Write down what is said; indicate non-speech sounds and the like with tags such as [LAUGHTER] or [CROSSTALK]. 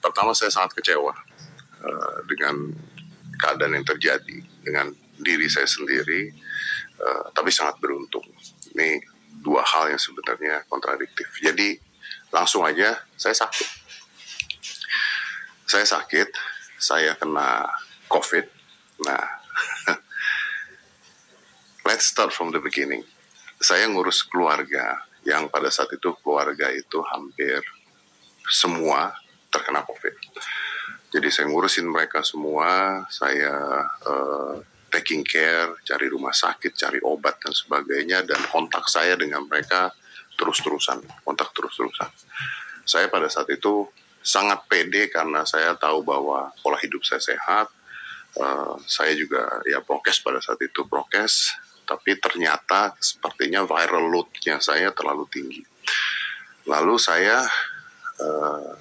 pertama saya sangat kecewa uh, dengan keadaan yang terjadi dengan diri saya sendiri, uh, tapi sangat beruntung. Ini dua hal yang sebenarnya kontradiktif. Jadi langsung aja saya sakit. Saya sakit, saya kena COVID. Nah, [LAUGHS] let's start from the beginning. Saya ngurus keluarga yang pada saat itu keluarga itu hampir semua terkena COVID. Jadi saya ngurusin mereka semua, saya uh, taking care, cari rumah sakit, cari obat dan sebagainya, dan kontak saya dengan mereka terus-terusan, kontak terus-terusan. Saya pada saat itu sangat pede karena saya tahu bahwa pola hidup saya sehat, uh, saya juga ya prokes pada saat itu prokes, tapi ternyata sepertinya viral loadnya saya terlalu tinggi. Lalu saya uh,